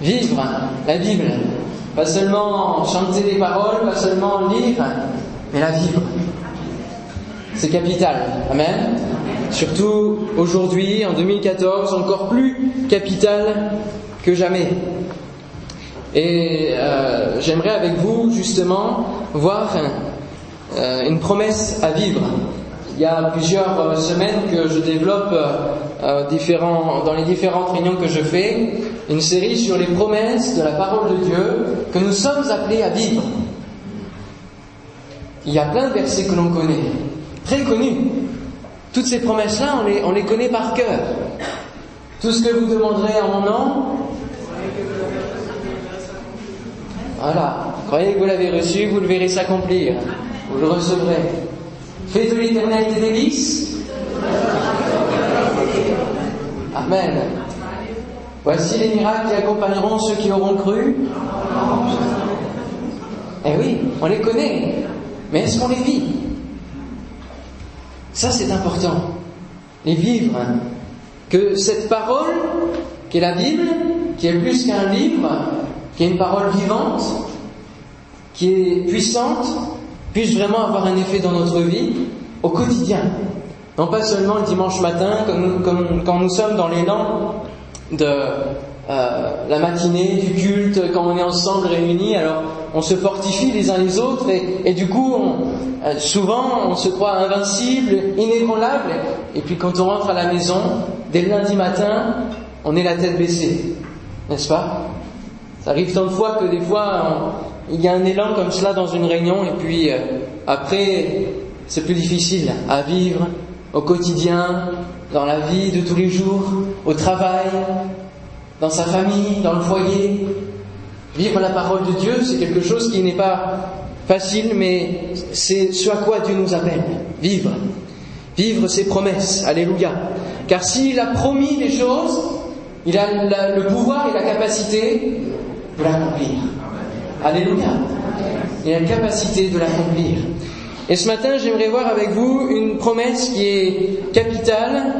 vivre la Bible. Pas seulement chanter des paroles, pas seulement lire, mais la vivre. C'est capital. Amen. Surtout aujourd'hui, en 2014, encore plus capital que jamais. Et euh, j'aimerais avec vous justement voir euh, une promesse à vivre. Il y a plusieurs euh, semaines que je développe différents, dans les différentes réunions que je fais une série sur les promesses de la parole de Dieu que nous sommes appelés à vivre. Il y a plein de versets que l'on connaît, très connus. Toutes ces promesses-là, on les, on les connaît par cœur. Tout ce que vous demanderez en mon nom, voilà. Croyez que vous l'avez reçu, vous le verrez s'accomplir. Vous le recevrez. Faites de l'éternel des délices. Amen. Voici les miracles qui accompagneront ceux qui auront cru. Eh oui, on les connaît. Mais est-ce qu'on les vit? Ça, c'est important. Les vivre. Que cette parole, qui est la Bible, qui est plus qu'un livre, qui est une parole vivante, qui est puissante, puisse vraiment avoir un effet dans notre vie au quotidien. Non pas seulement le dimanche matin, quand nous sommes dans l'élan de euh, la matinée, du culte, quand on est ensemble réunis, alors on se fortifie les uns les autres et, du coup, euh, souvent, on se croit invincible, inébranlable, et puis quand on rentre à la maison, dès le lundi matin, on est la tête baissée, n'est-ce pas? Ça arrive tant de fois que des fois, il y a un élan comme cela dans une réunion, et puis euh, après, c'est plus difficile à vivre au quotidien, dans la vie de tous les jours, au travail, dans sa famille, dans le foyer. Vivre la parole de Dieu, c'est quelque chose qui n'est pas facile, mais c'est ce à quoi Dieu nous appelle. Vivre. Vivre ses promesses. Alléluia. Car s'il a promis des choses, il a le pouvoir et la capacité de l'accomplir. Alléluia. Il a la capacité de l'accomplir. Et ce matin, j'aimerais voir avec vous une promesse qui est capitale.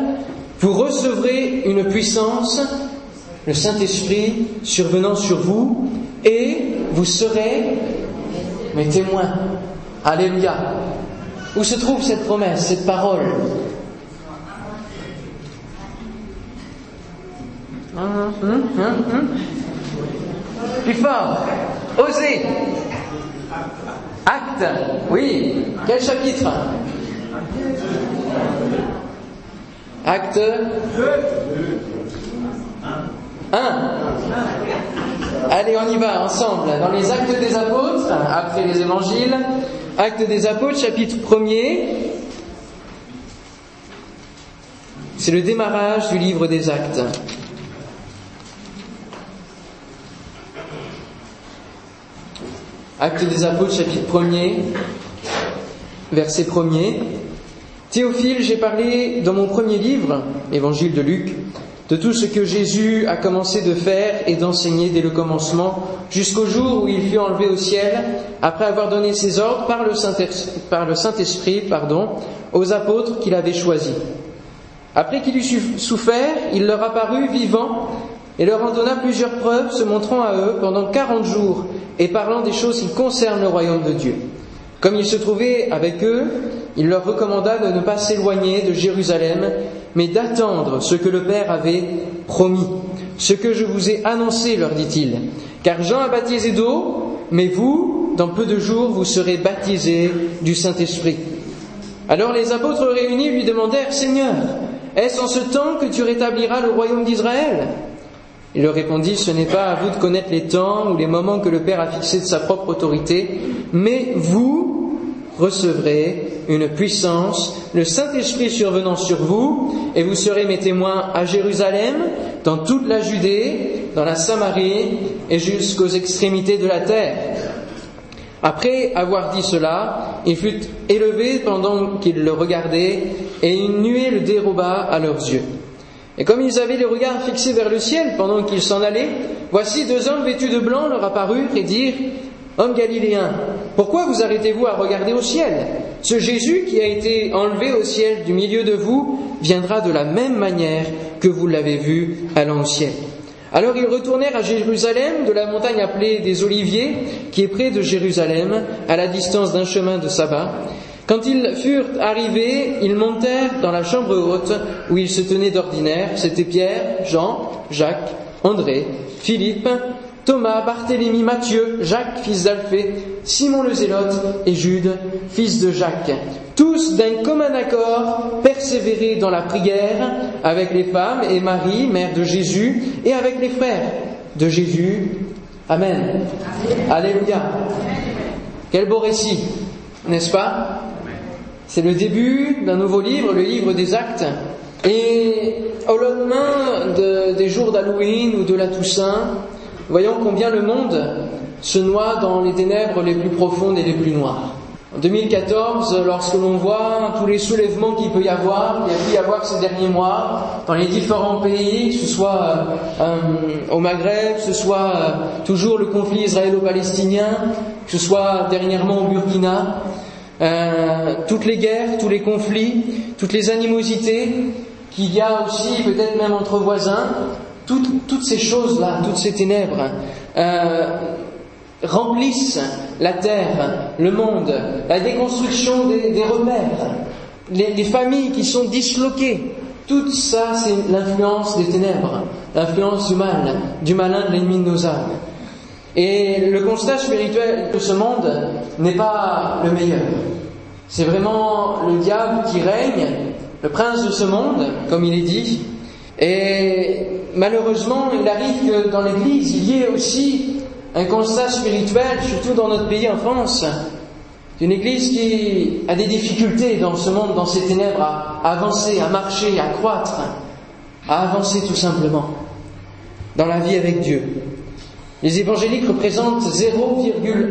Vous recevrez une puissance, le Saint-Esprit survenant sur vous, et vous serez mes témoins. Alléluia. Où se trouve cette promesse, cette parole? Hum, hum, hum, plus fort. Osez. Acte. Oui. Quel chapitre Acte 1. Allez, on y va ensemble. Dans les actes des apôtres, après les évangiles, actes des apôtres, chapitre 1er. C'est le démarrage du livre des actes. Acte des Apôtres, chapitre 1er, verset 1er. Théophile, j'ai parlé dans mon premier livre, Évangile de Luc, de tout ce que Jésus a commencé de faire et d'enseigner dès le commencement, jusqu'au jour où il fut enlevé au ciel, après avoir donné ses ordres par le Saint-Esprit pardon, aux apôtres qu'il avait choisis. Après qu'il eut souffert, il leur apparut vivant et leur en donna plusieurs preuves, se montrant à eux pendant quarante jours et parlant des choses qui concernent le royaume de Dieu. Comme il se trouvait avec eux, il leur recommanda de ne pas s'éloigner de Jérusalem, mais d'attendre ce que le Père avait promis. Ce que je vous ai annoncé, leur dit-il. Car Jean a baptisé d'eau, mais vous, dans peu de jours, vous serez baptisés du Saint-Esprit. Alors les apôtres réunis lui demandèrent, Seigneur, est-ce en ce temps que tu rétabliras le royaume d'Israël? Il leur répondit, ce n'est pas à vous de connaître les temps ou les moments que le Père a fixés de sa propre autorité, mais vous recevrez une puissance, le Saint-Esprit survenant sur vous, et vous serez mes témoins à Jérusalem, dans toute la Judée, dans la Samarie et jusqu'aux extrémités de la terre. Après avoir dit cela, il fut élevé pendant qu'ils le regardaient, et une nuée le déroba à leurs yeux. Et comme ils avaient les regards fixés vers le ciel pendant qu'ils s'en allaient, voici deux hommes vêtus de blanc leur apparurent et dirent Hommes galiléens, pourquoi vous arrêtez-vous à regarder au ciel? Ce Jésus qui a été enlevé au ciel du milieu de vous viendra de la même manière que vous l'avez vu allant au ciel. Alors ils retournèrent à Jérusalem, de la montagne appelée des Oliviers, qui est près de Jérusalem, à la distance d'un chemin de sabbat. Quand ils furent arrivés, ils montèrent dans la chambre haute où ils se tenaient d'ordinaire. C'étaient Pierre, Jean, Jacques, André, Philippe, Thomas, Barthélemy, Matthieu, Jacques, fils d'Alphée, Simon le Zélote et Jude, fils de Jacques. Tous d'un commun accord persévéraient dans la prière avec les femmes et Marie, mère de Jésus, et avec les frères de Jésus. Amen. Alléluia. Quel beau récit, n'est-ce pas? C'est le début d'un nouveau livre, le livre des actes. Et au lendemain des jours d'Halloween ou de la Toussaint, Voyons combien le monde se noie dans les ténèbres les plus profondes et les plus noires. En 2014, lorsque l'on voit tous les soulèvements qu'il peut y avoir, il y a pu y avoir ces derniers mois, dans les différents pays, que ce soit euh, au Maghreb, que ce soit euh, toujours le conflit israélo-palestinien, que ce soit dernièrement au Burkina, toutes les guerres, tous les conflits, toutes les animosités qu'il y a aussi peut-être même entre voisins, toutes, ces choses-là, toutes ces ténèbres, euh, remplissent la terre, le monde, la déconstruction des, repères, les, familles qui sont disloquées. Tout ça, c'est l'influence des ténèbres, l'influence du mal, du malin de l'ennemi de nos âmes. Et le constat spirituel de ce monde n'est pas le meilleur. C'est vraiment le diable qui règne, le prince de ce monde, comme il est dit, et malheureusement, il arrive que dans l'Église, il y ait aussi un constat spirituel, surtout dans notre pays en France, d'une Église qui a des difficultés dans ce monde, dans ces ténèbres, à, avancer, à marcher, à croître, à avancer tout simplement dans la vie avec Dieu. Les évangéliques représentent 0,1%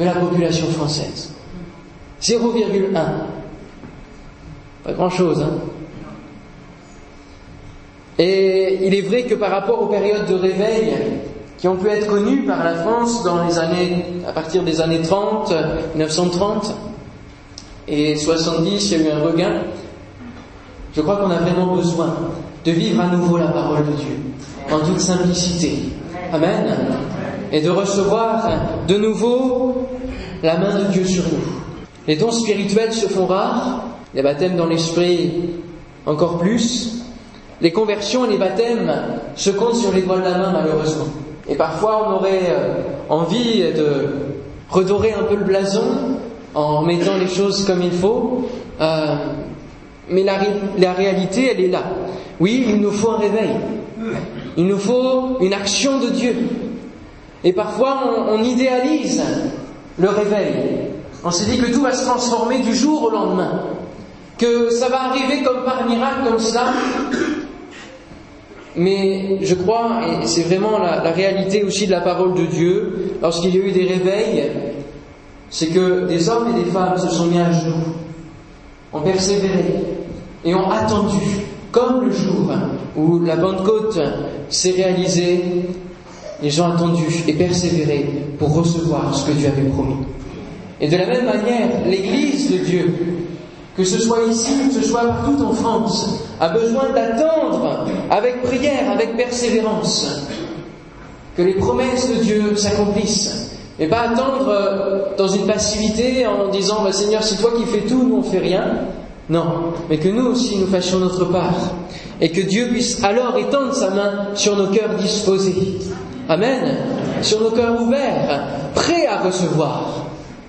de la population française. 0,1. Pas grand-chose, hein et il est vrai que par rapport aux périodes de réveil qui ont pu être connues par la France dans les années, à partir des années 30, 1930 et 70, il y a eu un regain. Je crois qu'on a vraiment besoin de vivre à nouveau la parole de Dieu en toute simplicité. Amen. Et de recevoir de nouveau la main de Dieu sur nous. Les dons spirituels se font rares, les baptêmes dans l'esprit encore plus, les conversions et les baptêmes se comptent sur les doigts de la main, malheureusement. Et parfois, on aurait euh, envie de redorer un peu le blason en mettant les choses comme il faut. Euh, mais la, réalité, elle est là. Oui, il nous faut un réveil. Il nous faut une action de Dieu. Et parfois, on, idéalise le réveil. On se dit que tout va se transformer du jour au lendemain. Que ça va arriver comme par miracle, comme ça, mais je crois, et c'est vraiment la, réalité aussi de la parole de Dieu, lorsqu'il y a eu des réveils, c'est que des hommes et des femmes se sont mis à genoux, ont persévéré et ont attendu, comme le jour où la Pentecôte s'est réalisée, ils ont attendu et persévéré pour recevoir ce que Dieu avait promis. Et de la même manière, l'Église de Dieu que ce soit ici, que ce soit partout en France, a besoin d'attendre avec prière, avec persévérance, que les promesses de Dieu s'accomplissent. Et pas attendre euh, dans une passivité en disant bah, Seigneur, c'est toi qui fais tout, nous on fait rien. Non, mais que nous aussi nous fassions notre part. Et que Dieu puisse alors étendre sa main sur nos cœurs disposés. Amen. Sur nos cœurs ouverts, prêts à recevoir.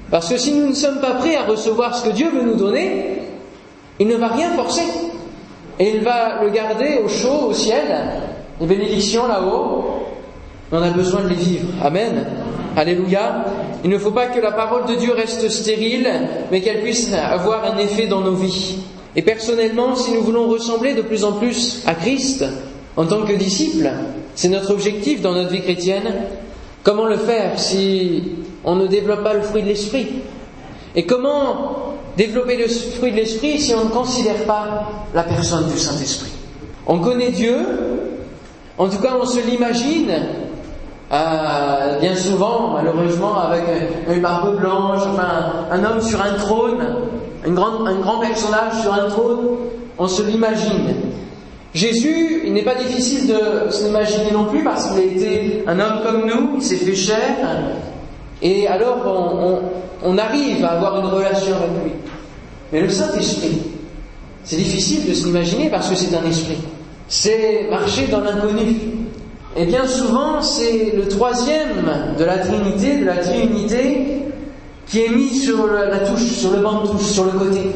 Parce que si nous ne sommes pas prêts à recevoir ce que Dieu veut nous donner, il ne va rien forcer. Et il va le garder au chaud, au ciel, les bénédictions là-haut. On a besoin de les vivre. Amen. Alléluia. Il ne faut pas que la parole de Dieu reste stérile, mais qu'elle puisse avoir un effet dans nos vies. Et personnellement, si nous voulons ressembler de plus en plus à Christ en tant que disciples, c'est notre objectif dans notre vie chrétienne, comment le faire si on ne développe pas le fruit de l'esprit? Et comment développer le fruit de l'esprit si on ne considère pas la personne du Saint-Esprit? On connaît Dieu, en tout cas on se l'imagine, euh, bien souvent, malheureusement, avec une barbe blanche, enfin un homme sur un trône, un grand, personnage sur un trône, on se l'imagine. Jésus, il n'est pas difficile de s'imaginer non plus parce qu'il a été un homme comme nous, il s'est fait chair, et alors on, arrive à avoir une relation avec lui. Mais le Saint-Esprit, c'est difficile de s'imaginer parce que c'est un esprit. C'est marcher dans l'inconnu. Et bien souvent, c'est le troisième de la Trinité, de la Trinité, qui est mis sur la touche, sur le banc de touche, sur le côté.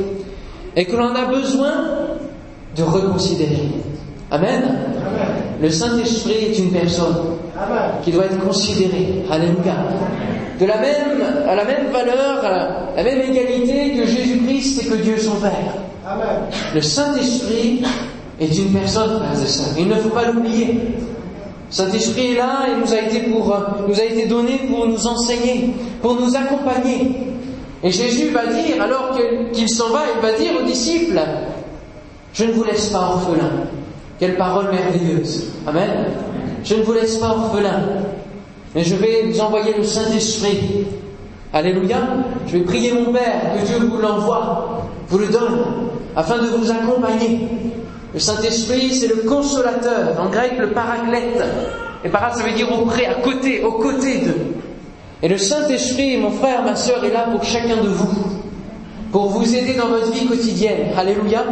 Et que l'on a besoin de reconsidérer. Amen. Le Saint-Esprit est une personne qui doit être considérée. Alléluia. De la même, à la même valeur, à la même égalité que Jésus-Christ et que Dieu son Père. Le Saint-Esprit est une personne, frères et sœurs. Il ne faut pas l'oublier. Saint-Esprit est là et nous a été pour, nous a été donné pour nous enseigner, pour nous accompagner. Et Jésus va dire, alors qu'il s'en va, il va dire aux disciples, je ne vous laisse pas orphelins. Quelle parole merveilleuse. Amen. Je ne vous laisse pas orphelins, mais je vais vous envoyer le Saint-Esprit. Alléluia. Je vais prier mon Père que Dieu vous l'envoie, vous le donne, afin de vous accompagner. Le Saint-Esprit, c'est le consolateur, en grec le paraclète. Et parat, ça veut dire auprès, à côté, aux côtés d'eux. Et le Saint-Esprit, mon frère, ma sœur, est là pour chacun de vous, pour vous aider dans votre vie quotidienne. Alléluia.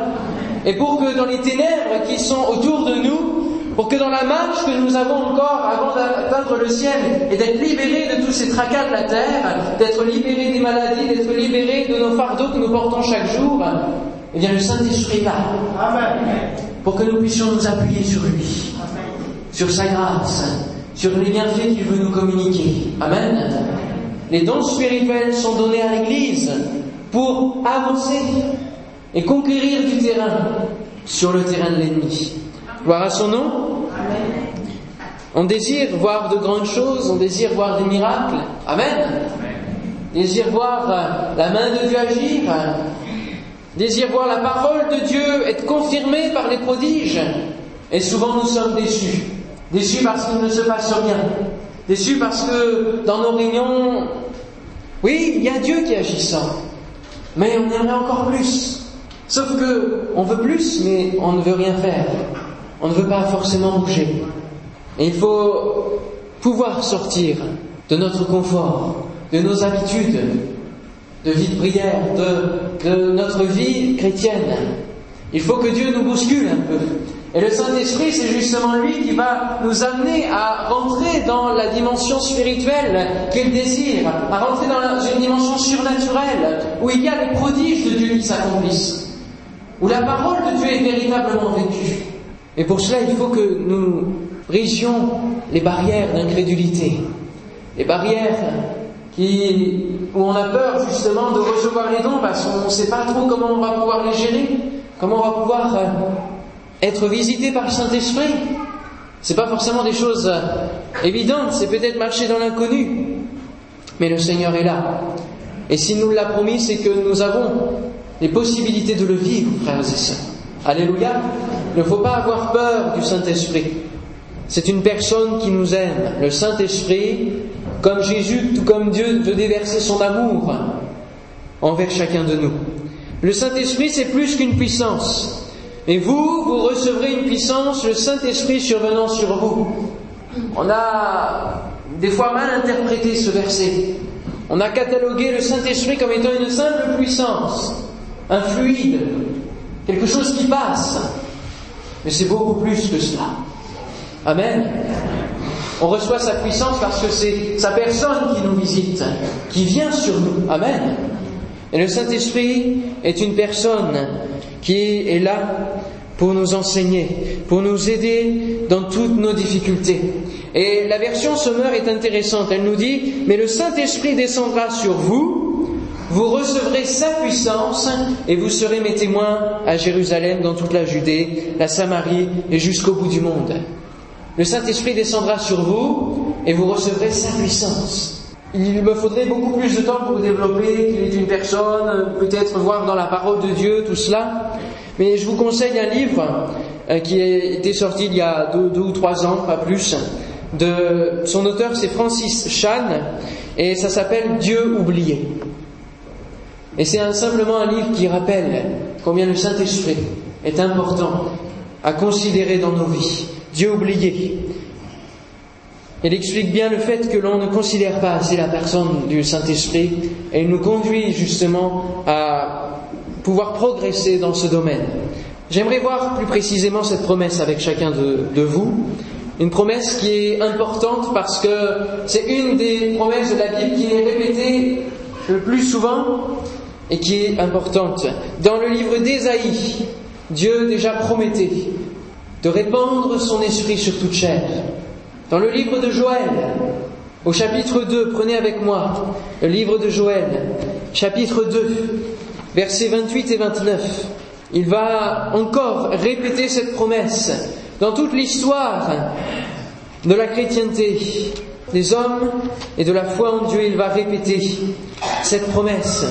Et pour que dans les ténèbres qui sont autour de nous, pour que dans la marche que nous avons encore avant d'atteindre le ciel et d'être libérés de tous ces tracas de la terre, d'être libérés des maladies, d'être libérés de nos fardeaux que nous portons chaque jour, eh bien le Saint-Esprit est là. Pour que nous puissions nous appuyer sur lui, sur sa grâce, sur les bienfaits qu'il veut nous communiquer. Amen. Les dons spirituels sont donnés à l'Église pour avancer et conquérir du terrain sur le terrain de l'ennemi. Gloire à son nom. On désire voir de grandes choses, on désire voir des miracles. Amen. Désire voir la main de Dieu agir. Désire voir la parole de Dieu être confirmée par les prodiges. Et souvent nous sommes déçus. Déçus parce qu'il ne se passe rien. Déçus parce que dans nos réunions, oui, il y a Dieu qui agissant. Mais on aimerait encore plus. Sauf que on veut plus, mais on ne veut rien faire. On ne veut pas forcément bouger. Et il faut pouvoir sortir de notre confort, de nos habitudes, de vie de prière, de, notre vie chrétienne. Il faut que Dieu nous bouscule un peu. Et le Saint-Esprit, c'est justement lui qui va nous amener à rentrer dans la dimension spirituelle qu'il désire, à rentrer dans une dimension surnaturelle, où il y a les prodiges de Dieu qui s'accomplissent, où la parole de Dieu est véritablement vécue. Et pour cela, il faut que nous brisions les barrières d'incrédulité, les barrières où on a peur justement de recevoir les dons parce qu'on ne sait pas trop comment on va pouvoir les gérer, comment on va pouvoir euh, être visité par le Saint-Esprit. C'est pas forcément des choses euh, évidentes, c'est peut-être marcher dans l'inconnu, mais le Seigneur est là. Et s'il nous l'a promis, c'est que nous avons les possibilités de le vivre, frères et sœurs. Alléluia. Il ne faut pas avoir peur du Saint-Esprit. C'est une personne qui nous aime. Le Saint-Esprit, comme Jésus, tout comme Dieu, veut déverser son amour envers chacun de nous. Le Saint-Esprit, c'est plus qu'une puissance. Et vous, vous recevrez une puissance, le Saint-Esprit survenant sur vous. On a des fois mal interprété ce verset. On a catalogué le Saint-Esprit comme étant une simple puissance, un fluide, quelque chose qui passe. Mais c'est beaucoup plus que cela. Amen. On reçoit sa puissance parce que c'est sa personne qui nous visite, qui vient sur nous. Amen. Et le Saint-Esprit est une personne qui est là pour nous enseigner, pour nous aider dans toutes nos difficultés. Et la version Sommeur est intéressante. Elle nous dit, mais le Saint-Esprit descendra sur vous, vous recevrez sa puissance et vous serez mes témoins à Jérusalem, dans toute la Judée, la Samarie et jusqu'au bout du monde. Le Saint-Esprit descendra sur vous et vous recevrez sa puissance. Il me faudrait beaucoup plus de temps pour développer qu'il est une personne, peut-être voir dans la parole de Dieu tout cela. Mais je vous conseille un livre euh, qui a été sorti il y a deux, ou trois ans, pas plus. De, son auteur c'est Francis Chan et ça s'appelle Dieu oublié. Et c'est simplement un livre qui rappelle combien le Saint-Esprit est important à considérer dans nos vies. Dieu oublié. Il explique bien le fait que l'on ne considère pas assez la personne du Saint-Esprit et nous conduit justement à pouvoir progresser dans ce domaine. J'aimerais voir plus précisément cette promesse avec chacun de, de vous. Une promesse qui est importante parce que c'est une des promesses de la Bible qui est répétée le plus souvent et qui est importante. Dans le livre d'Ésaïe, Dieu déjà promettait de répandre son esprit sur toute chair. Dans le livre de Joël, au chapitre 2, prenez avec moi le livre de Joël, chapitre 2, versets 28 et 29. Il va encore répéter cette promesse dans toute l'histoire de la chrétienté, des hommes et de la foi en Dieu. Il va répéter cette promesse.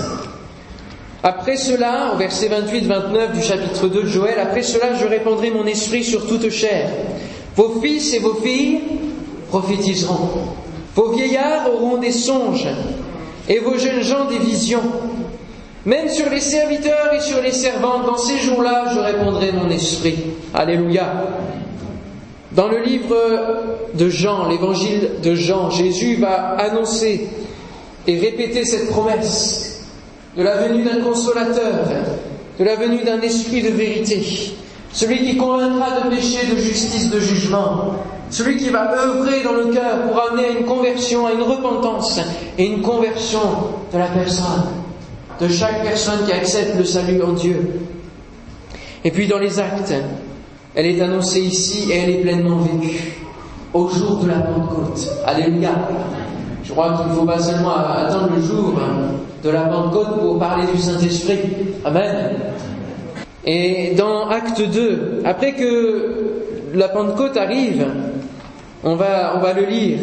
Après cela, au verset 28-29 du chapitre 2 de Joël, après cela je répandrai mon esprit sur toute chair. Vos fils et vos filles prophétiseront. Vos vieillards auront des songes et vos jeunes gens des visions. Même sur les serviteurs et sur les servantes, dans ces jours-là, je répondrai mon esprit. Alléluia. Dans le livre de Jean, l'évangile de Jean, Jésus va annoncer et répéter cette promesse de la venue d'un consolateur, de la venue d'un esprit de vérité, celui qui convaincra de péché, de justice, de jugement, celui qui va œuvrer dans le cœur pour amener à une conversion, à une repentance et une conversion de la personne, de chaque personne qui accepte le salut en Dieu. Et puis dans les actes, elle est annoncée ici et elle est pleinement vécue au jour de la Pentecôte. Alléluia. Je crois qu'il ne faut pas seulement attendre le jour de la Pentecôte pour parler du Saint-Esprit. Amen. Et dans Acte 2, après que la Pentecôte arrive, on va, on va le lire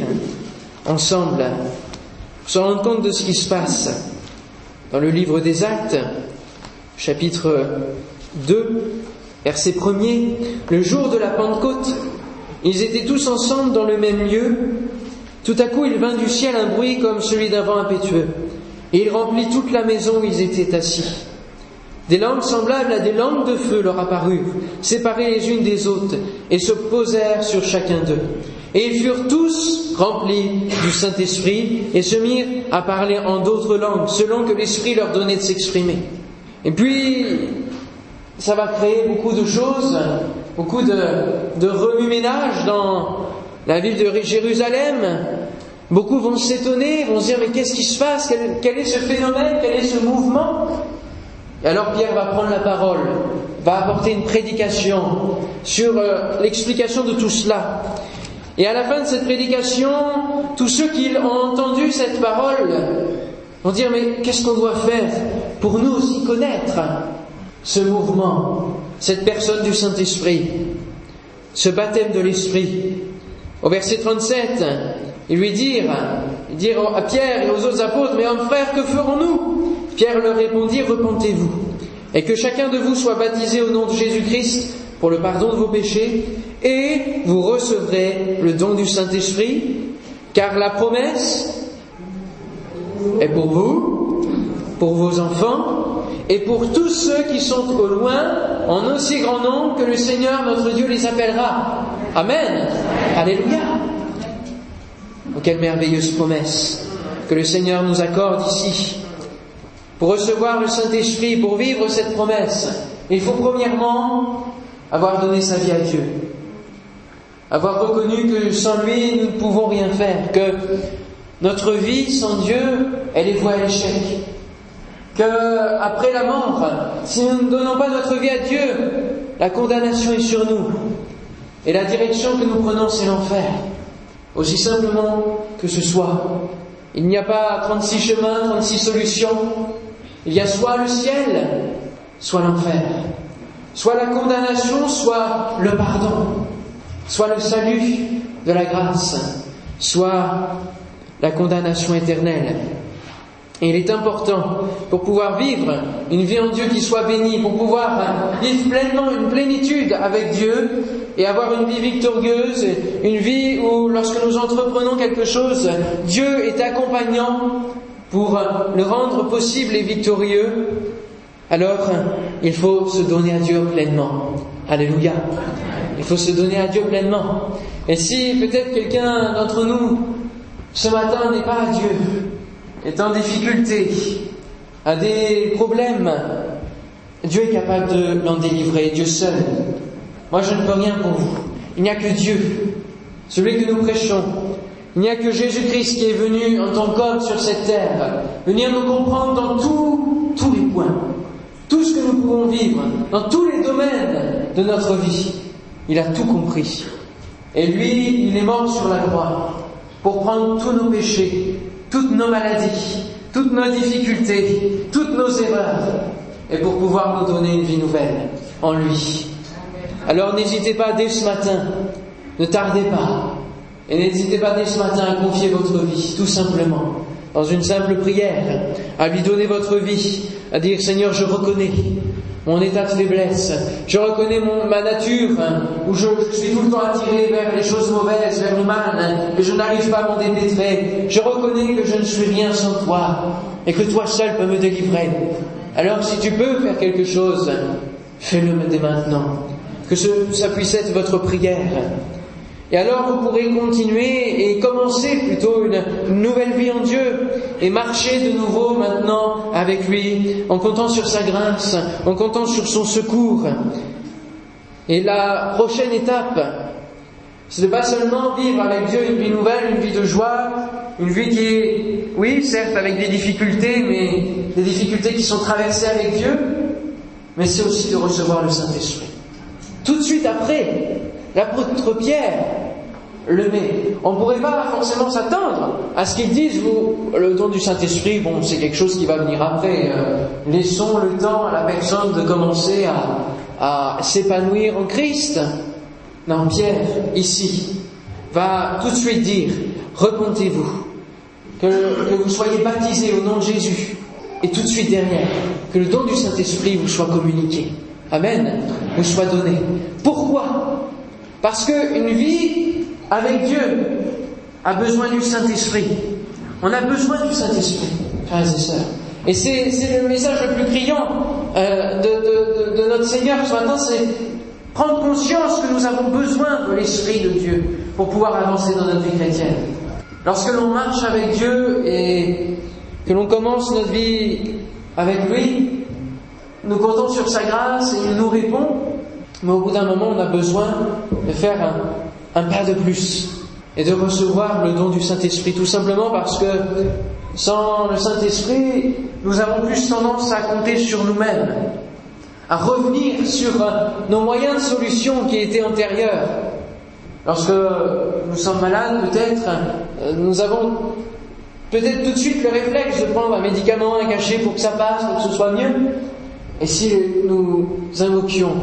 ensemble pour se rendre compte de ce qui se passe. Dans le livre des Actes, chapitre 2, verset 1er, le jour de la Pentecôte, ils étaient tous ensemble dans le même lieu. Tout à coup, il vint du ciel un bruit comme celui d'un vent impétueux et il remplit toute la maison où ils étaient assis. Des langues semblables à des langues de feu leur apparurent, séparées les unes des autres, et se posèrent sur chacun d'eux. Et ils furent tous remplis du Saint-Esprit et se mirent à parler en d'autres langues, selon que l'Esprit leur donnait de s'exprimer. Et puis, ça va créer beaucoup de choses, beaucoup de, de remue-ménage dans la ville de Jérusalem, Beaucoup vont s'étonner, vont se dire mais qu'est-ce qui se passe? Quel, est ce phénomène? Quel est ce mouvement? Alors Pierre va prendre la parole, va apporter une prédication sur euh, l'explication de tout cela. Et à la fin de cette prédication, tous ceux qui ont entendu cette parole vont dire mais qu'est-ce qu'on doit faire pour nous aussi connaître ce mouvement, cette personne du Saint-Esprit, ce baptême de l'Esprit? Au verset 37, ils lui dirent, dirent à Pierre et aux autres apôtres, mais hommes frères, que ferons-nous? Pierre leur répondit, repentez-vous, et que chacun de vous soit baptisé au nom de Jésus-Christ pour le pardon de vos péchés, et vous recevrez le don du Saint-Esprit, car la promesse est pour vous, pour vos enfants, et pour tous ceux qui sont au loin, en aussi grand nombre que le Seigneur notre Dieu les appellera. Amen. Alléluia. Oh, quelle merveilleuse promesse que le Seigneur nous accorde ici. Pour recevoir le Saint-Esprit, pour vivre cette promesse, il faut premièrement avoir donné sa vie à Dieu. Avoir reconnu que sans lui, nous ne pouvons rien faire, que notre vie sans Dieu, elle est vouée à l'échec. Que après la mort, si nous ne donnons pas notre vie à Dieu, la condamnation est sur nous. Et la direction que nous prenons, c'est l'enfer. Aussi simplement que ce soit. Il n'y a pas 36 chemins, 36 solutions. Il y a soit le ciel, soit l'enfer. Soit la condamnation, soit le pardon. Soit le salut de la grâce, soit la condamnation éternelle. Et il est important, pour pouvoir vivre une vie en Dieu qui soit bénie, pour pouvoir vivre pleinement une plénitude avec Dieu et avoir une vie victorieuse, une vie où lorsque nous entreprenons quelque chose, Dieu est accompagnant pour le rendre possible et victorieux, alors il faut se donner à Dieu pleinement. Alléluia. Il faut se donner à Dieu pleinement. Et si peut-être quelqu'un d'entre nous ce matin n'est pas à Dieu, est en difficulté, a des problèmes, Dieu est capable de l'en délivrer, Dieu seul. Moi je ne peux rien pour vous. Il n'y a que Dieu, celui que nous prêchons. Il n'y a que Jésus-Christ qui est venu en tant qu'homme sur cette terre, venir nous comprendre dans tous les points, tout ce que nous pouvons vivre, dans tous les domaines de notre vie. Il a tout compris. Et lui, il est mort sur la croix pour prendre tous nos péchés, toutes nos maladies, toutes nos difficultés, toutes nos erreurs, et pour pouvoir nous donner une vie nouvelle en lui. Alors n'hésitez pas dès ce matin, ne tardez pas, et n'hésitez pas dès ce matin à confier votre vie, tout simplement, dans une simple prière, à lui donner votre vie, à dire Seigneur, je reconnais mon état de faiblesse. Je reconnais ma nature, hein, où je, suis tout le temps attiré vers les choses mauvaises, vers le mal, hein, et je n'arrive pas à m'en dépêtrer. Je reconnais que je ne suis rien sans toi, et que toi seul peux me délivrer. Alors si tu peux faire quelque chose, fais-le dès maintenant. Que ça puisse être votre prière. Et alors vous pourrez continuer et commencer plutôt une nouvelle vie en Dieu et marcher de nouveau maintenant avec lui en comptant sur sa grâce, en comptant sur son secours. Et la prochaine étape, c'est de pas seulement vivre avec Dieu une vie nouvelle, une vie de joie, une vie qui est, oui, certes avec des difficultés, mais des difficultés qui sont traversées avec Dieu, mais c'est aussi de recevoir le Saint-Esprit. Tout de suite après, L'apôtre Pierre le met. On ne pourrait pas forcément s'attendre à ce qu'ils disent, vous, le don du Saint-Esprit, bon, c'est quelque chose qui va venir après. Euh, laissons le temps à la personne de commencer à, s'épanouir en Christ. Non, Pierre, ici, va tout de suite dire, repentez-vous, que, que vous soyez baptisés au nom de Jésus, et tout de suite derrière, que le don du Saint-Esprit vous soit communiqué. Amen, vous soit donné. Pourquoi? Parce qu'une vie avec Dieu a besoin du Saint-Esprit. On a besoin du Saint-Esprit, frères et sœurs. Et c'est le message le plus criant euh, de, de, de, notre Seigneur ce matin, c'est prendre conscience que nous avons besoin de l'Esprit de Dieu pour pouvoir avancer dans notre vie chrétienne. Lorsque l'on marche avec Dieu et que l'on commence notre vie avec lui, nous comptons sur sa grâce et il nous répond, mais au bout d'un moment, on a besoin de faire un, pas de plus et de recevoir le don du Saint-Esprit, tout simplement parce que sans le Saint-Esprit, nous avons plus tendance à compter sur nous-mêmes, à revenir sur nos moyens de solution qui étaient antérieurs. Lorsque nous sommes malades, peut-être, nous avons peut-être tout de suite le réflexe de prendre un médicament, un cachet pour que ça passe, pour que ce soit mieux. Et si nous invoquions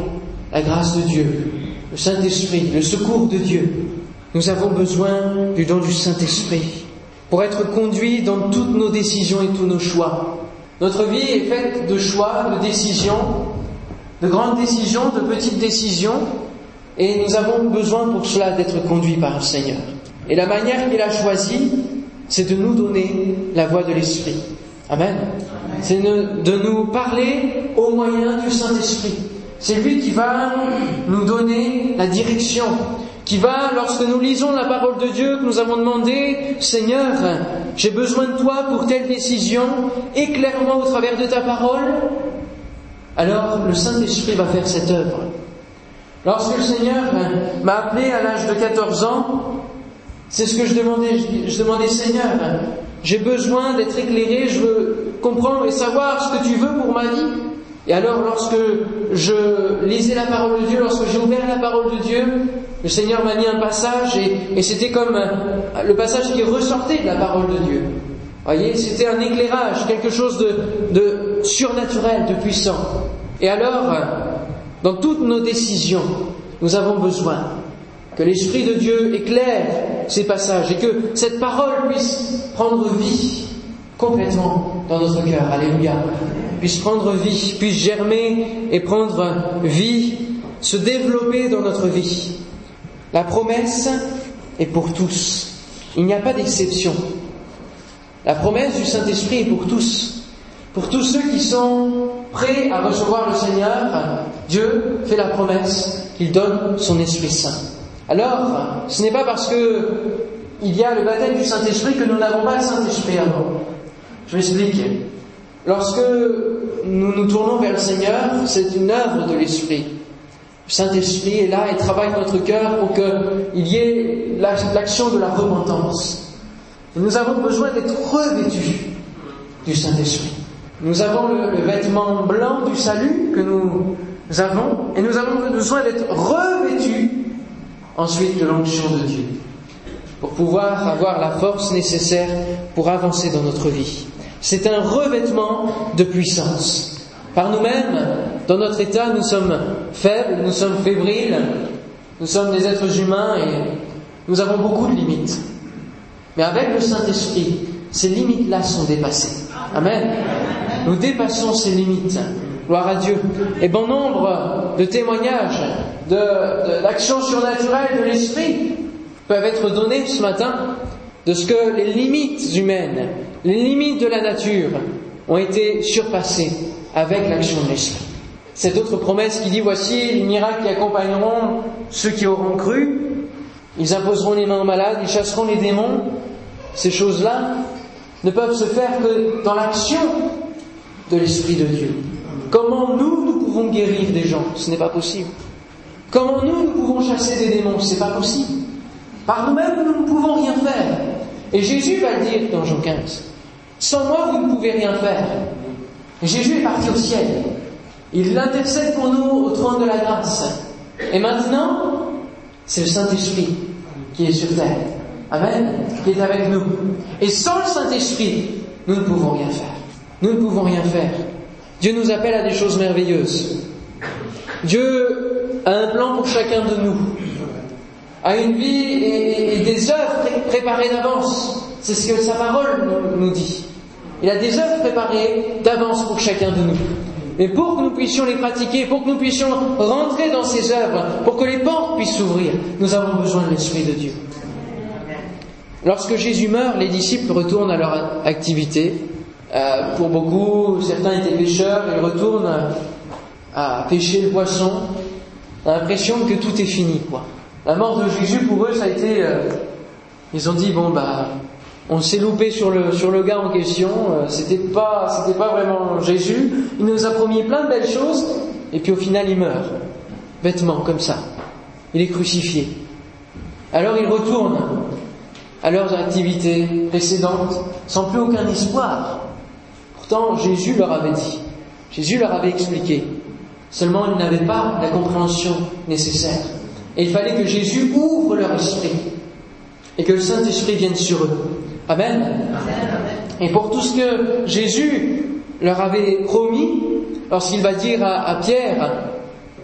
la grâce de Dieu, le Saint-Esprit, le secours de Dieu. Nous avons besoin du don du Saint-Esprit pour être conduits dans toutes nos décisions et tous nos choix. Notre vie est faite de choix, de décisions, de grandes décisions, de petites décisions, et nous avons besoin pour cela d'être conduits par le Seigneur. Et la manière qu'il a choisie, c'est de nous donner la voix de l'Esprit. Amen. C'est de nous parler au moyen du Saint-Esprit. C'est lui qui va nous donner la direction, qui va, lorsque nous lisons la parole de Dieu, que nous avons demandé, Seigneur, j'ai besoin de toi pour telle décision, éclaire-moi au travers de ta parole, alors le Saint-Esprit va faire cette œuvre. Lorsque le Seigneur m'a appelé à l'âge de 14 ans, c'est ce que je demandais. Je demandais, Seigneur, j'ai besoin d'être éclairé, je veux comprendre et savoir ce que tu veux pour ma vie. Et alors, lorsque je lisais la parole de Dieu, lorsque j'ai ouvert la parole de Dieu, le Seigneur m'a mis un passage et, c'était comme euh, le passage qui ressortait de la parole de Dieu. Voyez, c'était un éclairage, quelque chose de, de surnaturel, de puissant. Et alors, dans toutes nos décisions, nous avons besoin que l'Esprit de Dieu éclaire ces passages et que cette parole puisse prendre vie complètement dans notre cœur. Alléluia puisse prendre vie, puisse germer et prendre vie, se développer dans notre vie. La promesse est pour tous. Il n'y a pas d'exception. La promesse du Saint-Esprit est pour tous. Pour tous ceux qui sont prêts à recevoir le Seigneur, Dieu fait la promesse qu'il donne son Esprit Saint. Alors, ce n'est pas parce que il y a le baptême du Saint-Esprit que nous n'avons pas le Saint-Esprit avant. Je m'explique. Lorsque nous nous tournons vers le Seigneur, c'est une œuvre de l'Esprit. Le Saint-Esprit est là et travaille notre cœur pour qu'il y ait l'action de la repentance. Nous avons besoin d'être revêtus du Saint-Esprit. Nous avons le, vêtement blanc du salut que nous avons et nous avons besoin d'être revêtus ensuite de l'onction de Dieu pour pouvoir avoir la force nécessaire pour avancer dans notre vie. C'est un revêtement de puissance. Par nous-mêmes, dans notre état, nous sommes faibles, nous sommes fébriles, nous sommes des êtres humains et nous avons beaucoup de limites. Mais avec le Saint-Esprit, ces limites-là sont dépassées. Amen. Nous dépassons ces limites. Gloire à Dieu. Et bon nombre de témoignages d'actions surnaturelles de l'Esprit peuvent être donnés ce matin de ce que les limites humaines, les limites de la nature ont été surpassées avec l'action de l'Esprit. Cette autre promesse qui dit voici les miracles qui accompagneront ceux qui auront cru, ils imposeront les mains aux malades, ils chasseront les démons. Ces choses-là ne peuvent se faire que dans l'action de l'Esprit de Dieu. Comment nous, nous pouvons guérir des gens? Ce n'est pas possible. Comment nous, nous pouvons chasser des démons? Ce n'est pas possible. Par nous-mêmes, nous ne pouvons rien faire. Et Jésus va dire dans Jean 15. Sans moi, vous ne pouvez rien faire. Jésus est parti au ciel. Il intercède pour nous au trône de la grâce. Et maintenant, c'est le Saint-Esprit qui est sur terre. Amen. Qui est avec nous. Et sans le Saint-Esprit, nous ne pouvons rien faire. Nous ne pouvons rien faire. Dieu nous appelle à des choses merveilleuses. Dieu a un plan pour chacun de nous, a une vie et, des œuvres préparées d'avance. C'est ce que sa parole nous dit. Il a des œuvres préparées d'avance pour chacun de nous. Mais pour que nous puissions les pratiquer, pour que nous puissions rentrer dans ces œuvres, pour que les portes puissent s'ouvrir, nous avons besoin de l'Esprit de Dieu. Lorsque Jésus meurt, les disciples retournent à leur activité. Euh, pour beaucoup, certains étaient pêcheurs, ils retournent à pêcher le poisson. On l'impression que tout est fini, quoi. La mort de Jésus, pour eux, ça a été... Euh, ils ont dit, bon, bah, on s'est loupé sur le, sur le gars en question, euh, c'était pas, c'était pas vraiment Jésus. Il nous a promis plein de belles choses, et puis au final, il meurt. Bêtement, comme ça. Il est crucifié. Alors ils retournent à leurs activités précédentes, sans plus aucun espoir. Pourtant, Jésus leur avait dit, Jésus leur avait expliqué. Seulement, ils n'avaient pas la compréhension nécessaire. Et il fallait que Jésus ouvre leur esprit et que le Saint-Esprit vienne sur eux. Amen. Et pour tout ce que Jésus leur avait promis, lorsqu'il va dire à, Pierre,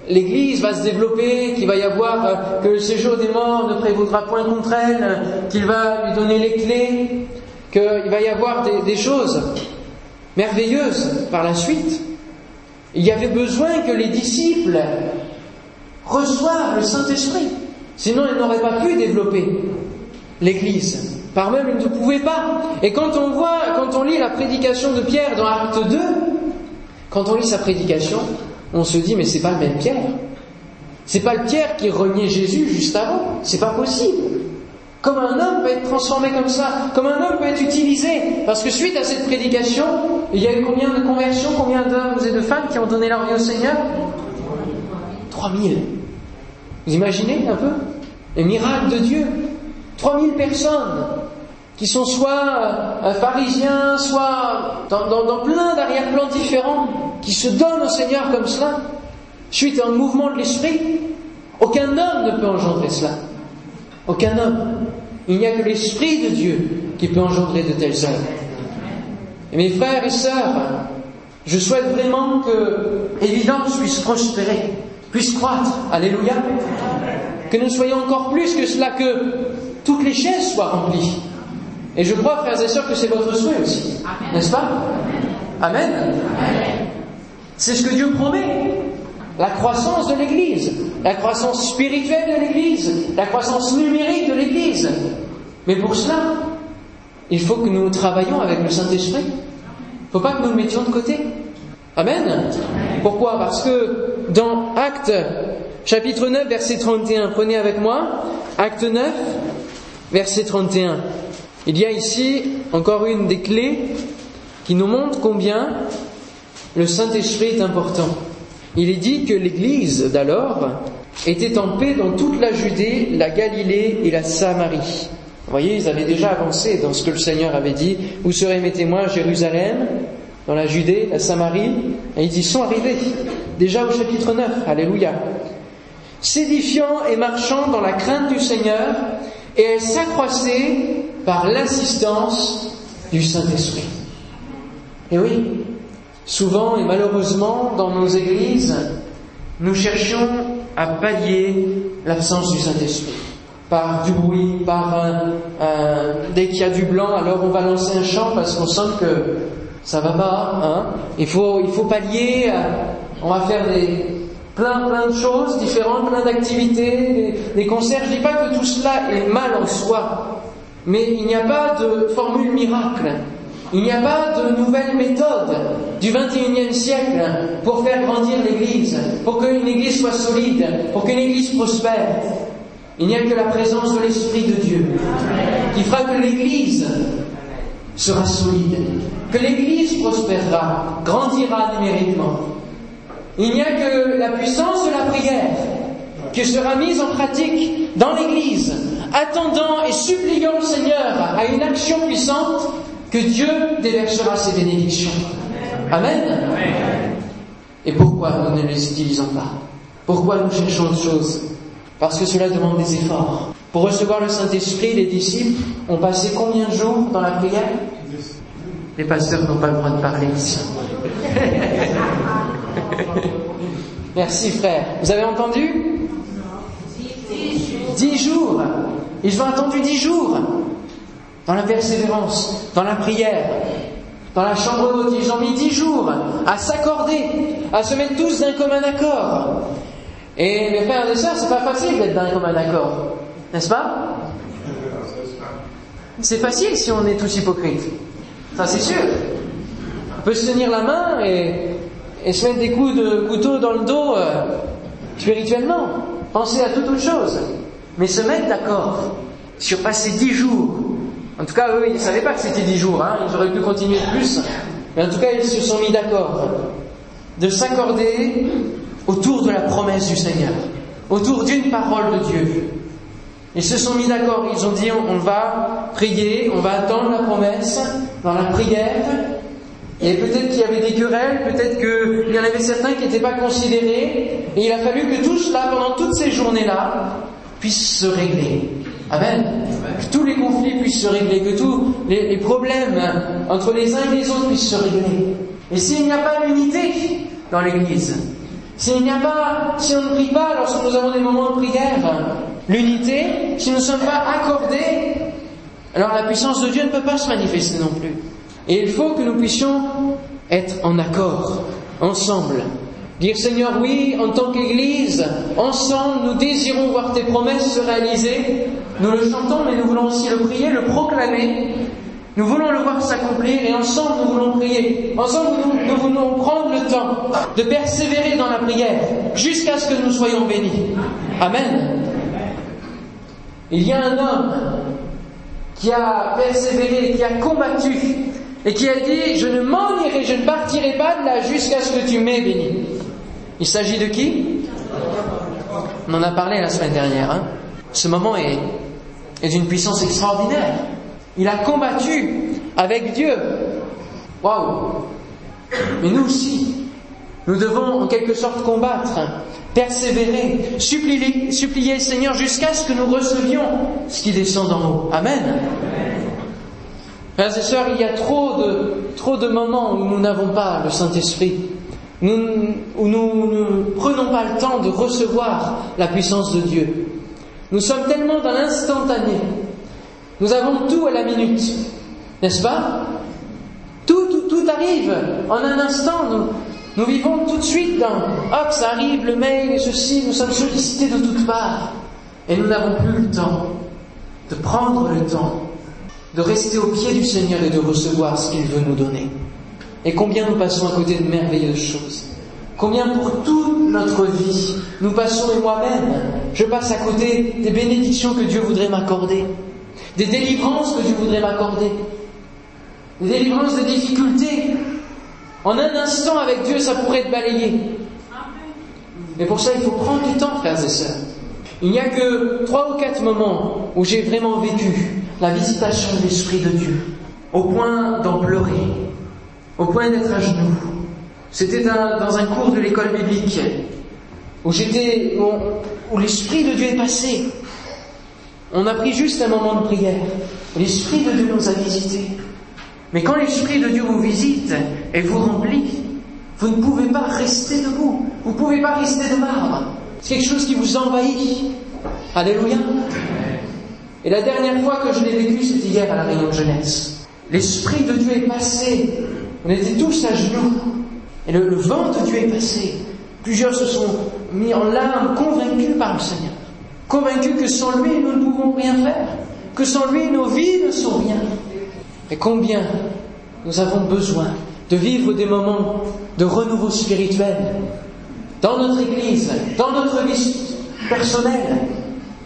l'Église va se développer, qu'il va y avoir, euh, que le séjour des morts ne prévaudra point contre elle, qu'il va lui donner les clés, qu'il va y avoir des, des choses merveilleuses par la suite. Il y avait besoin que les disciples reçoivent le Saint-Esprit. Sinon, ils n'auraient pas pu développer l'Église. Par même, ils ne pouvaient pas. Et quand on voit, quand on lit la prédication de Pierre dans Acte 2, quand on lit sa prédication, on se dit, mais c'est pas le même Pierre. C'est pas le Pierre qui reniait Jésus juste avant. C'est pas possible. Comme un homme peut être transformé comme ça, comme un homme peut être utilisé. Parce que suite à cette prédication, il y a eu combien de conversions, combien d'hommes et de femmes qui ont donné leur vie au Seigneur? 3000. Vous imaginez un peu? Les miracles de Dieu. 3000 personnes qui sont soit euh, pharisiens, soit dans, plein d'arrière-plans différents, qui se donnent au Seigneur comme cela, suite à un mouvement de l'esprit. Aucun homme ne peut engendrer cela. Aucun homme. Il n'y a que l'Esprit de Dieu qui peut engendrer de telles œuvres. Et mes frères et sœurs, je souhaite vraiment que Évidence puisse prospérer puisse croître. Alléluia. Que nous soyons encore plus que cela, que toutes les chaises soient remplies. Et je crois, frères et sœurs, que c'est votre souhait aussi. N'est-ce pas? Amen. C'est ce que Dieu promet. La croissance de l'Église, la croissance spirituelle de l'Église, la croissance numérique de l'Église. Mais pour cela, il faut que nous travaillions avec le Saint-Esprit. Il ne faut pas que nous le mettions de côté. Amen. Pourquoi? Parce que dans Acte chapitre 9, verset 31. Prenez avec moi, acte 9, verset 31. Il y a ici encore une des clés qui nous montre combien le Saint-Esprit est important. Il est dit que l'Église d'alors était en paix dans toute la Judée, la Galilée et la Samarie. Vous voyez, ils avaient déjà avancé dans ce que le Seigneur avait dit. Vous serez mes témoins? À Jérusalem, dans la Judée, la Samarie. Et ils y sont arrivés. Déjà au chapitre 9. Alléluia. S'édifiant et marchant dans la crainte du Seigneur, et elle s'accroissait par l'assistance du Saint-Esprit. Et oui, souvent et malheureusement, dans nos églises, nous cherchons à pallier l'absence du Saint-Esprit par du bruit, par un, dès qu'il y a du blanc, alors on va lancer un chant parce qu'on sent que ça va pas. Hein il faut pallier. On va faire des plein plein de choses différentes, plein d'activités, des, concerts. Je dis pas que tout cela est mal en soi, mais il n'y a pas de formule miracle. Il n'y a pas de nouvelle méthode du 21e siècle pour faire grandir l'Église, pour qu'une Église soit solide, pour qu'une Église prospère. Il n'y a que la présence de l'Esprit de Dieu qui fera que l'Église sera solide, que l'Église prospérera, grandira numériquement. Il n'y a que la puissance de la prière qui sera mise en pratique dans l'Église, attendant et suppliant le Seigneur à une action puissante que Dieu déversera ses bénédictions. Amen. Et pourquoi nous ne les utilisons pas? Pourquoi nous cherchons autre chose parce que cela demande des efforts. Pour recevoir le Saint-Esprit, les disciples ont passé combien de jours dans la prière? Les pasteurs n'ont pas le droit de parler ici. Merci frère. Vous avez entendu? Dix jours. Ils ont attendu dix jours dans la persévérance, dans la prière, dans la chambre d'hôte. Ils ont mis dix jours à s'accorder, à se mettre tous d'un commun accord. Et mes frères et sœurs, c'est pas facile d'être d'un commun accord, n'est-ce pas? C'est facile si on est tous hypocrites. Ça, c'est sûr. On peut se tenir la main et, se mettre des coups de couteau dans le dos euh, spirituellement. Penser à toute autre chose. Mais se mettre d'accord sur passer dix jours. En tout cas, eux, ils ne savaient pas que c'était dix jours. Hein, ils auraient pu continuer plus. Mais en tout cas, ils se sont mis d'accord. De s'accorder autour de la promesse du Seigneur, autour d'une parole de Dieu. Ils se sont mis d'accord, ils ont dit on, va prier, on va attendre la promesse dans la prière. Et peut-être qu'il y avait des querelles, peut-être qu'il y en avait certains qui n'étaient pas considérés. Et il a fallu que tout cela, pendant toutes ces journées-là, puisse se régler. Amen. Que tous les conflits puissent se régler, que tous les, problèmes entre les uns et les autres puissent se régler. Et s'il n'y a pas d'unité dans l'Église, s'il n'y a pas, si on ne prie pas lorsque nous avons des moments de prière, l'unité, si nous ne sommes pas accordés, alors la puissance de Dieu ne peut pas se manifester non plus. Et il faut que nous puissions être en accord, ensemble. Dire Seigneur, oui, en tant qu'Église, ensemble, nous désirons voir tes promesses se réaliser. Nous le chantons, mais nous voulons aussi le prier, le proclamer, nous voulons le voir s'accomplir et ensemble nous voulons prier. Ensemble nous, voulons prendre le temps de persévérer dans la prière jusqu'à ce que nous soyons bénis. Amen. Il y a un homme qui a persévéré, qui a combattu et qui a dit Je ne m'en irai, je ne partirai pas de là jusqu'à ce que tu m'aies béni. Il s'agit de qui On en a parlé la semaine dernière. Hein. Ce moment est, d'une puissance extraordinaire. Il a combattu avec Dieu. Waouh Mais nous aussi, nous devons en quelque sorte combattre, persévérer, supplier, supplier le Seigneur jusqu'à ce que nous recevions ce qui descend d'en haut. Amen. Frères et sœurs, il y a trop de, trop de moments où nous n'avons pas le Saint-Esprit, où nous ne prenons pas le temps de recevoir la puissance de Dieu. Nous sommes tellement dans l'instantané, nous avons tout à la minute, n'est-ce pas? Tout, tout, tout, arrive en un instant. Nous, nous vivons tout de suite dans hop, ça arrive, le mail et ceci, nous sommes sollicités de toutes parts. Et nous n'avons plus le temps de prendre le temps de rester au pied du Seigneur et de recevoir ce qu'il veut nous donner. Et combien nous passons à côté de merveilleuses choses. Combien pour toute notre vie, nous passons, et moi-même, je passe à côté des bénédictions que Dieu voudrait m'accorder, des délivrances que Dieu voudrait m'accorder, des délivrances des difficultés. En un instant, avec Dieu, ça pourrait être balayé. Mais pour ça, il faut prendre du temps, frères et sœurs. Il n'y a que trois ou quatre moments où j'ai vraiment vécu la visitation de l'Esprit de Dieu, au point d'en pleurer, au point d'être à genoux. C'était dans un cours de l'école biblique où l'Esprit de Dieu est passé. On a pris juste un moment de prière. L'Esprit de Dieu nous a visités. Mais quand l'Esprit de Dieu vous visite et vous remplit, vous ne pouvez pas rester debout. Vous ne pouvez pas rester de marbre. C'est quelque chose qui vous envahit. Alléluia. Et la dernière fois que je l'ai vécu, c'était hier à la réunion de jeunesse. L'Esprit de Dieu est passé. On était tous à genoux. Et le, vent de Dieu est passé. Plusieurs se sont mis en larmes, convaincus par le Seigneur. Convaincus que sans lui, nous ne pouvons rien faire. Que sans lui, nos vies ne sont rien. Et combien nous avons besoin de vivre des moments de renouveau spirituel dans notre Église, dans notre vie personnelle.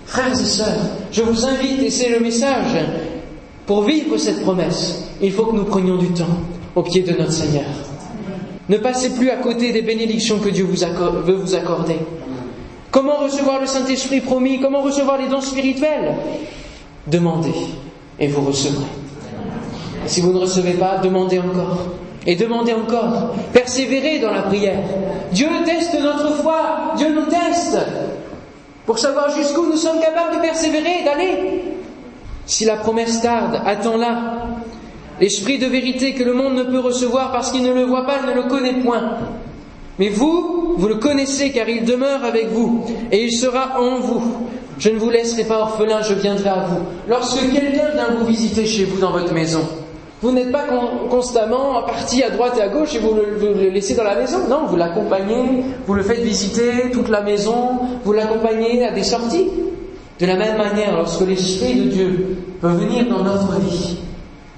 Frères et sœurs, je vous invite, et c'est le message, pour vivre cette promesse, il faut que nous prenions du temps au pied de notre Seigneur. Ne passez plus à côté des bénédictions que Dieu vous veut vous accorder. Comment recevoir le Saint-Esprit promis? Comment recevoir les dons spirituels? Demandez et vous recevrez. si vous ne recevez pas, demandez encore. Et demandez encore. Persévérez dans la prière. Dieu teste notre foi. Dieu nous teste pour savoir jusqu'où nous sommes capables de persévérer et d'aller. Si la promesse tarde, attends-la. L'esprit de vérité que le monde ne peut recevoir parce qu'il ne le voit pas, ne le connaît point. Mais vous, vous le connaissez car il demeure avec vous et il sera en vous. Je ne vous laisserai pas orphelin, je viendrai à vous. Lorsque quelqu'un vient vous visiter chez vous dans votre maison, vous n'êtes pas constamment parti à droite et à gauche et vous le, laissez dans la maison. Non, vous l'accompagnez, vous le faites visiter toute la maison, vous l'accompagnez à des sorties. De la même manière, lorsque l'Esprit de Dieu peut venir dans notre vie,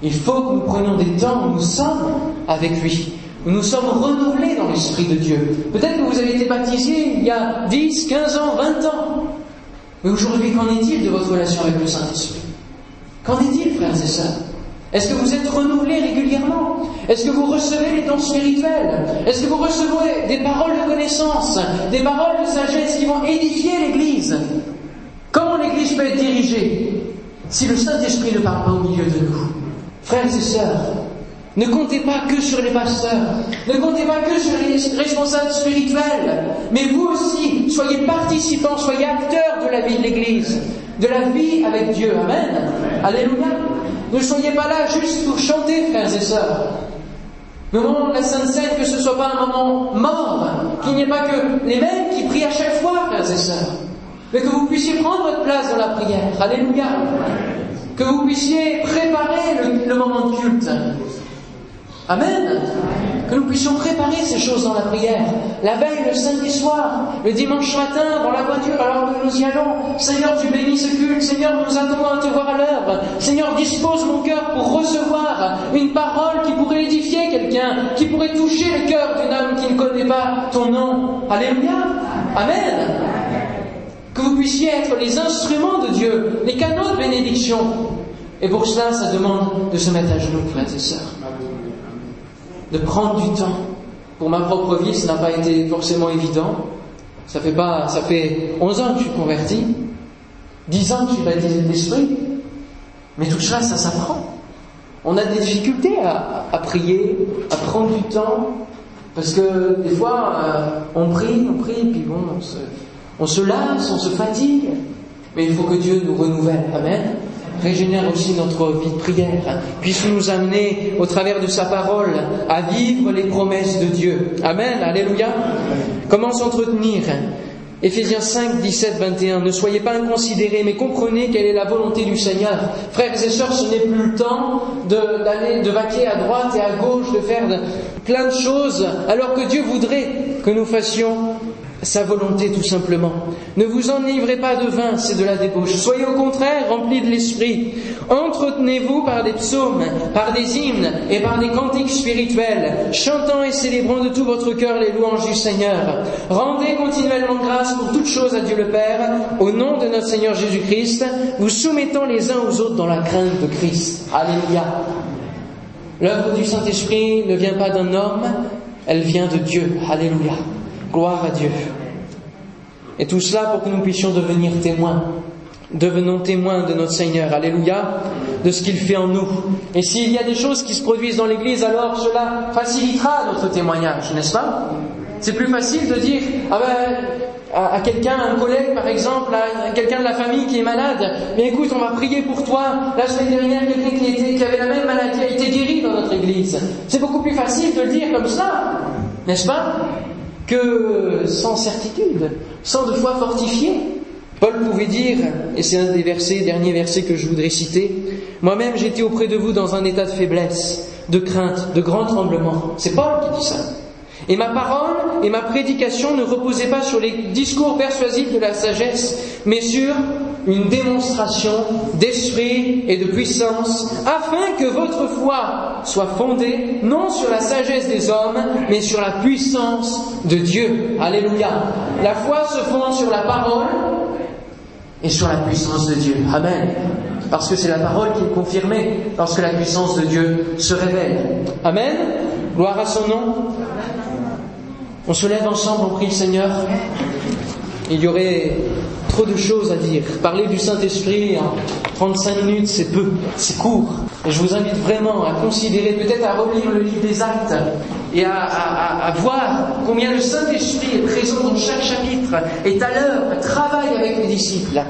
il faut que nous prenions des temps où nous sommes avec lui, où nous sommes renouvelés dans l'Esprit de Dieu. Peut-être que vous avez été baptisé il y a 10, 15 ans, 20 ans. Mais aujourd'hui, qu'en est-il de votre relation avec le Saint-Esprit? Qu'en est-il, frères et sœurs? Est-ce que vous êtes renouvelé régulièrement? Est-ce que vous recevez les dons spirituels? Est-ce que vous recevez des paroles de connaissance, des paroles de sagesse qui vont édifier l'Église? Comment l'Église peut être dirigée si le Saint-Esprit ne parle pas au milieu de nous? Frères et sœurs, ne comptez pas que sur les pasteurs, ne comptez pas que sur les responsables spirituels, mais vous aussi, soyez participants, soyez acteurs de la vie de l'Église, de la vie avec Dieu. Amen. Alléluia. Ne soyez pas là juste pour chanter, frères et sœurs. Le moment de la Sainte Seine, que ce ne soit pas un moment mort, qu'il n'y ait pas que les mêmes qui prient à chaque fois, frères et sœurs, mais que vous puissiez prendre votre place dans la prière. Alléluia. Que vous puissiez préparer le, moment de culte. Amen. Que nous puissions préparer ces choses dans la prière. La veille, le samedi soir, le dimanche matin, dans la voiture, alors que nous y allons. Seigneur, tu bénis ce culte. Seigneur, nous attendons à te voir à l'heure. Seigneur, dispose mon cœur pour recevoir une parole qui pourrait édifier quelqu'un, qui pourrait toucher le cœur d'une âme qui ne connaît pas ton nom. Alléluia. Amen. Que vous puissiez être les instruments de Dieu, les canaux de bénédiction. Et pour cela, ça demande de se mettre à genoux, frères et sœurs de prendre du temps. Pour ma propre vie, ça n'a pas été forcément évident. Ça fait pas, ça fait 11 ans que je suis converti, 10 ans que je suis baptisé de l'esprit. Mais tout cela, ça s'apprend. On a des difficultés à, prier, à prendre du temps, parce que des fois, euh, on prie, on prie, puis bon, on se, on se lasse, on se fatigue. Mais il faut que Dieu nous renouvelle. Amen régénère aussi notre vie de prière, puisse nous amener au travers de sa parole à vivre les promesses de Dieu. Amen, alléluia. Comment s'entretenir Éphésiens 5, 17, 21. Ne soyez pas inconsidérés, mais comprenez quelle est la volonté du Seigneur. Frères et sœurs, ce n'est plus le temps d'aller, de, vaquer à droite et à gauche, de faire plein de choses, alors que Dieu voudrait que nous fassions sa volonté tout simplement. Ne vous enivrez pas de vin, c'est de la débauche. Soyez au contraire remplis de l'esprit. Entretenez-vous par des psaumes, par des hymnes et par des cantiques spirituels, chantant et célébrant de tout votre cœur les louanges du Seigneur. Rendez continuellement grâce pour toutes choses à Dieu le Père, au nom de notre Seigneur Jésus-Christ, vous soumettant les uns aux autres dans la crainte de Christ. Alléluia. L'œuvre du Saint-Esprit ne vient pas d'un homme, elle vient de Dieu. Alléluia. Gloire à Dieu. Et tout cela pour que nous puissions devenir témoins. Devenons témoins de notre Seigneur. Alléluia. De ce qu'il fait en nous. Et s'il y a des choses qui se produisent dans l'Église, alors cela facilitera notre témoignage, n'est-ce pas? C'est plus facile de dire, ah ben, à, quelqu'un, un collègue par exemple, à, quelqu'un de la famille qui est malade, mais écoute, on va prier pour toi. La semaine dernière, quelqu'un qui, qui avait la même maladie a été guéri dans notre église. C'est beaucoup plus facile de le dire comme ça, n'est-ce pas? Que sans certitude, sans de foi fortifiée. Paul pouvait dire, et c'est un des versets, derniers versets que je voudrais citer, moi-même j'étais auprès de vous dans un état de faiblesse, de crainte, de grand tremblement. C'est Paul qui dit ça. Et ma parole et ma prédication ne reposaient pas sur les discours persuasifs de la sagesse, mais sur une démonstration d'esprit et de puissance, afin que votre foi soit fondée non sur la sagesse des hommes, mais sur la puissance de Dieu. Alléluia. La foi se fonde sur la parole et sur la puissance de Dieu. Amen. Parce que c'est la parole qui est confirmée lorsque la puissance de Dieu se révèle. Amen. Gloire à son nom. On se lève ensemble, on prie le Seigneur. Il y aurait trop de choses à dire. Parler du Saint-Esprit en 35 minutes, c'est peu, c'est court. Et je vous invite vraiment à considérer, peut-être à relire le livre des actes et à, voir combien le Saint-Esprit est présent dans chaque chapitre, est à l'heure, travaille avec les disciples.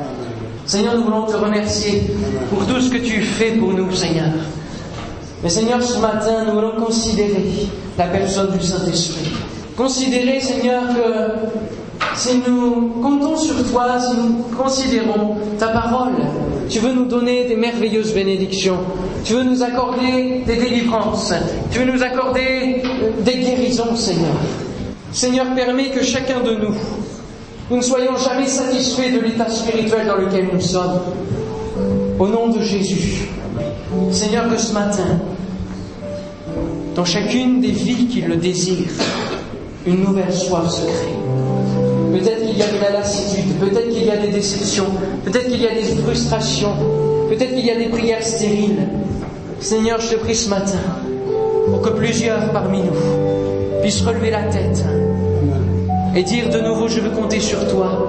Seigneur, nous voulons te remercier pour tout ce que tu fais pour nous, Seigneur. Mais Seigneur, ce matin, nous voulons considérer la personne du Saint-Esprit. Considérer, Seigneur, que si nous comptons sur toi, si nous considérons ta parole, tu veux nous donner des merveilleuses bénédictions, tu veux nous accorder des délivrances, tu veux nous accorder des guérisons, Seigneur. Seigneur, permets que chacun de nous, nous ne soyons jamais satisfaits de l'état spirituel dans lequel nous sommes. Au nom de Jésus, Seigneur, que ce matin, dans chacune des vies qui le désirent, une nouvelle soif se crée. Peut-être qu'il y a de la lassitude, peut-être qu'il y a des déceptions, peut-être qu'il y a des frustrations, peut-être qu'il y a des prières stériles. Seigneur, je te prie ce matin pour que plusieurs parmi nous puissent relever la tête et dire de nouveau, je veux compter sur toi.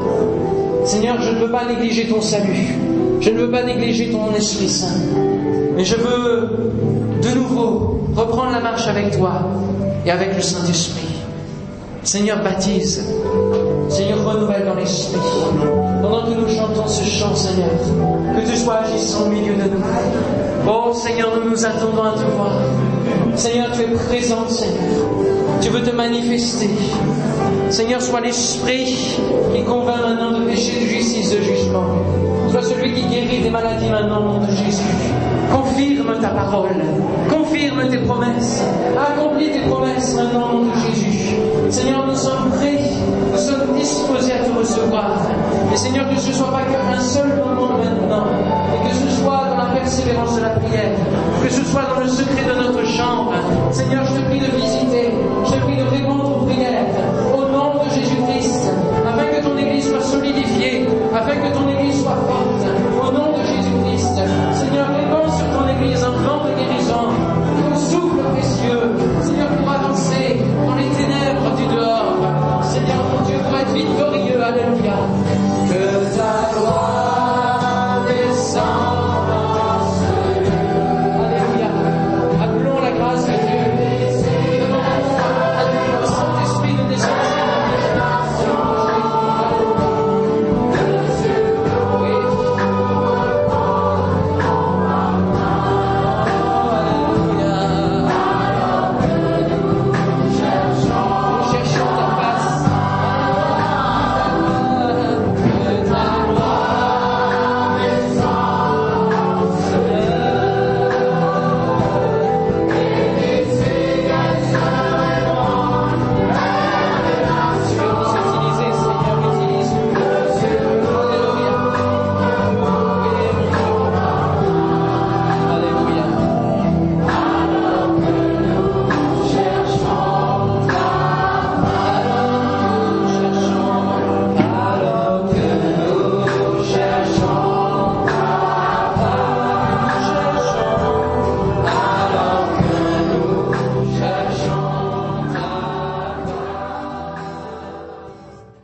Seigneur, je ne veux pas négliger ton salut, je ne veux pas négliger ton Esprit Saint, mais je veux de nouveau reprendre la marche avec toi et avec le Saint-Esprit. Seigneur, baptise. Seigneur, renouvelle dans l'esprit. Pendant que nous chantons ce chant, Seigneur, que tu sois agissant au milieu de nous. Oh Seigneur, nous nous attendons à te voir. Seigneur, tu es présent, Seigneur. Tu veux te manifester. Seigneur, sois l'esprit qui convainc maintenant de péché, de justice, de jugement. Sois celui qui guérit des maladies maintenant au nom de Jésus. Confirme ta parole. Confirme tes promesses. Accomplis tes promesses au nom de Jésus. Seigneur, nous sommes prêts. Nous sommes disposés à te recevoir. Et Seigneur, que ce ne soit pas qu'un seul moment maintenant. Et que ce soit dans la persévérance de la prière. Que ce soit dans le secret de notre chambre. Seigneur, je te prie de visiter. Je te prie de répondre aux prières. Au nom de Jésus-Christ. Afin que ton Église soit solidifiée. Afin que ton Église soit forte.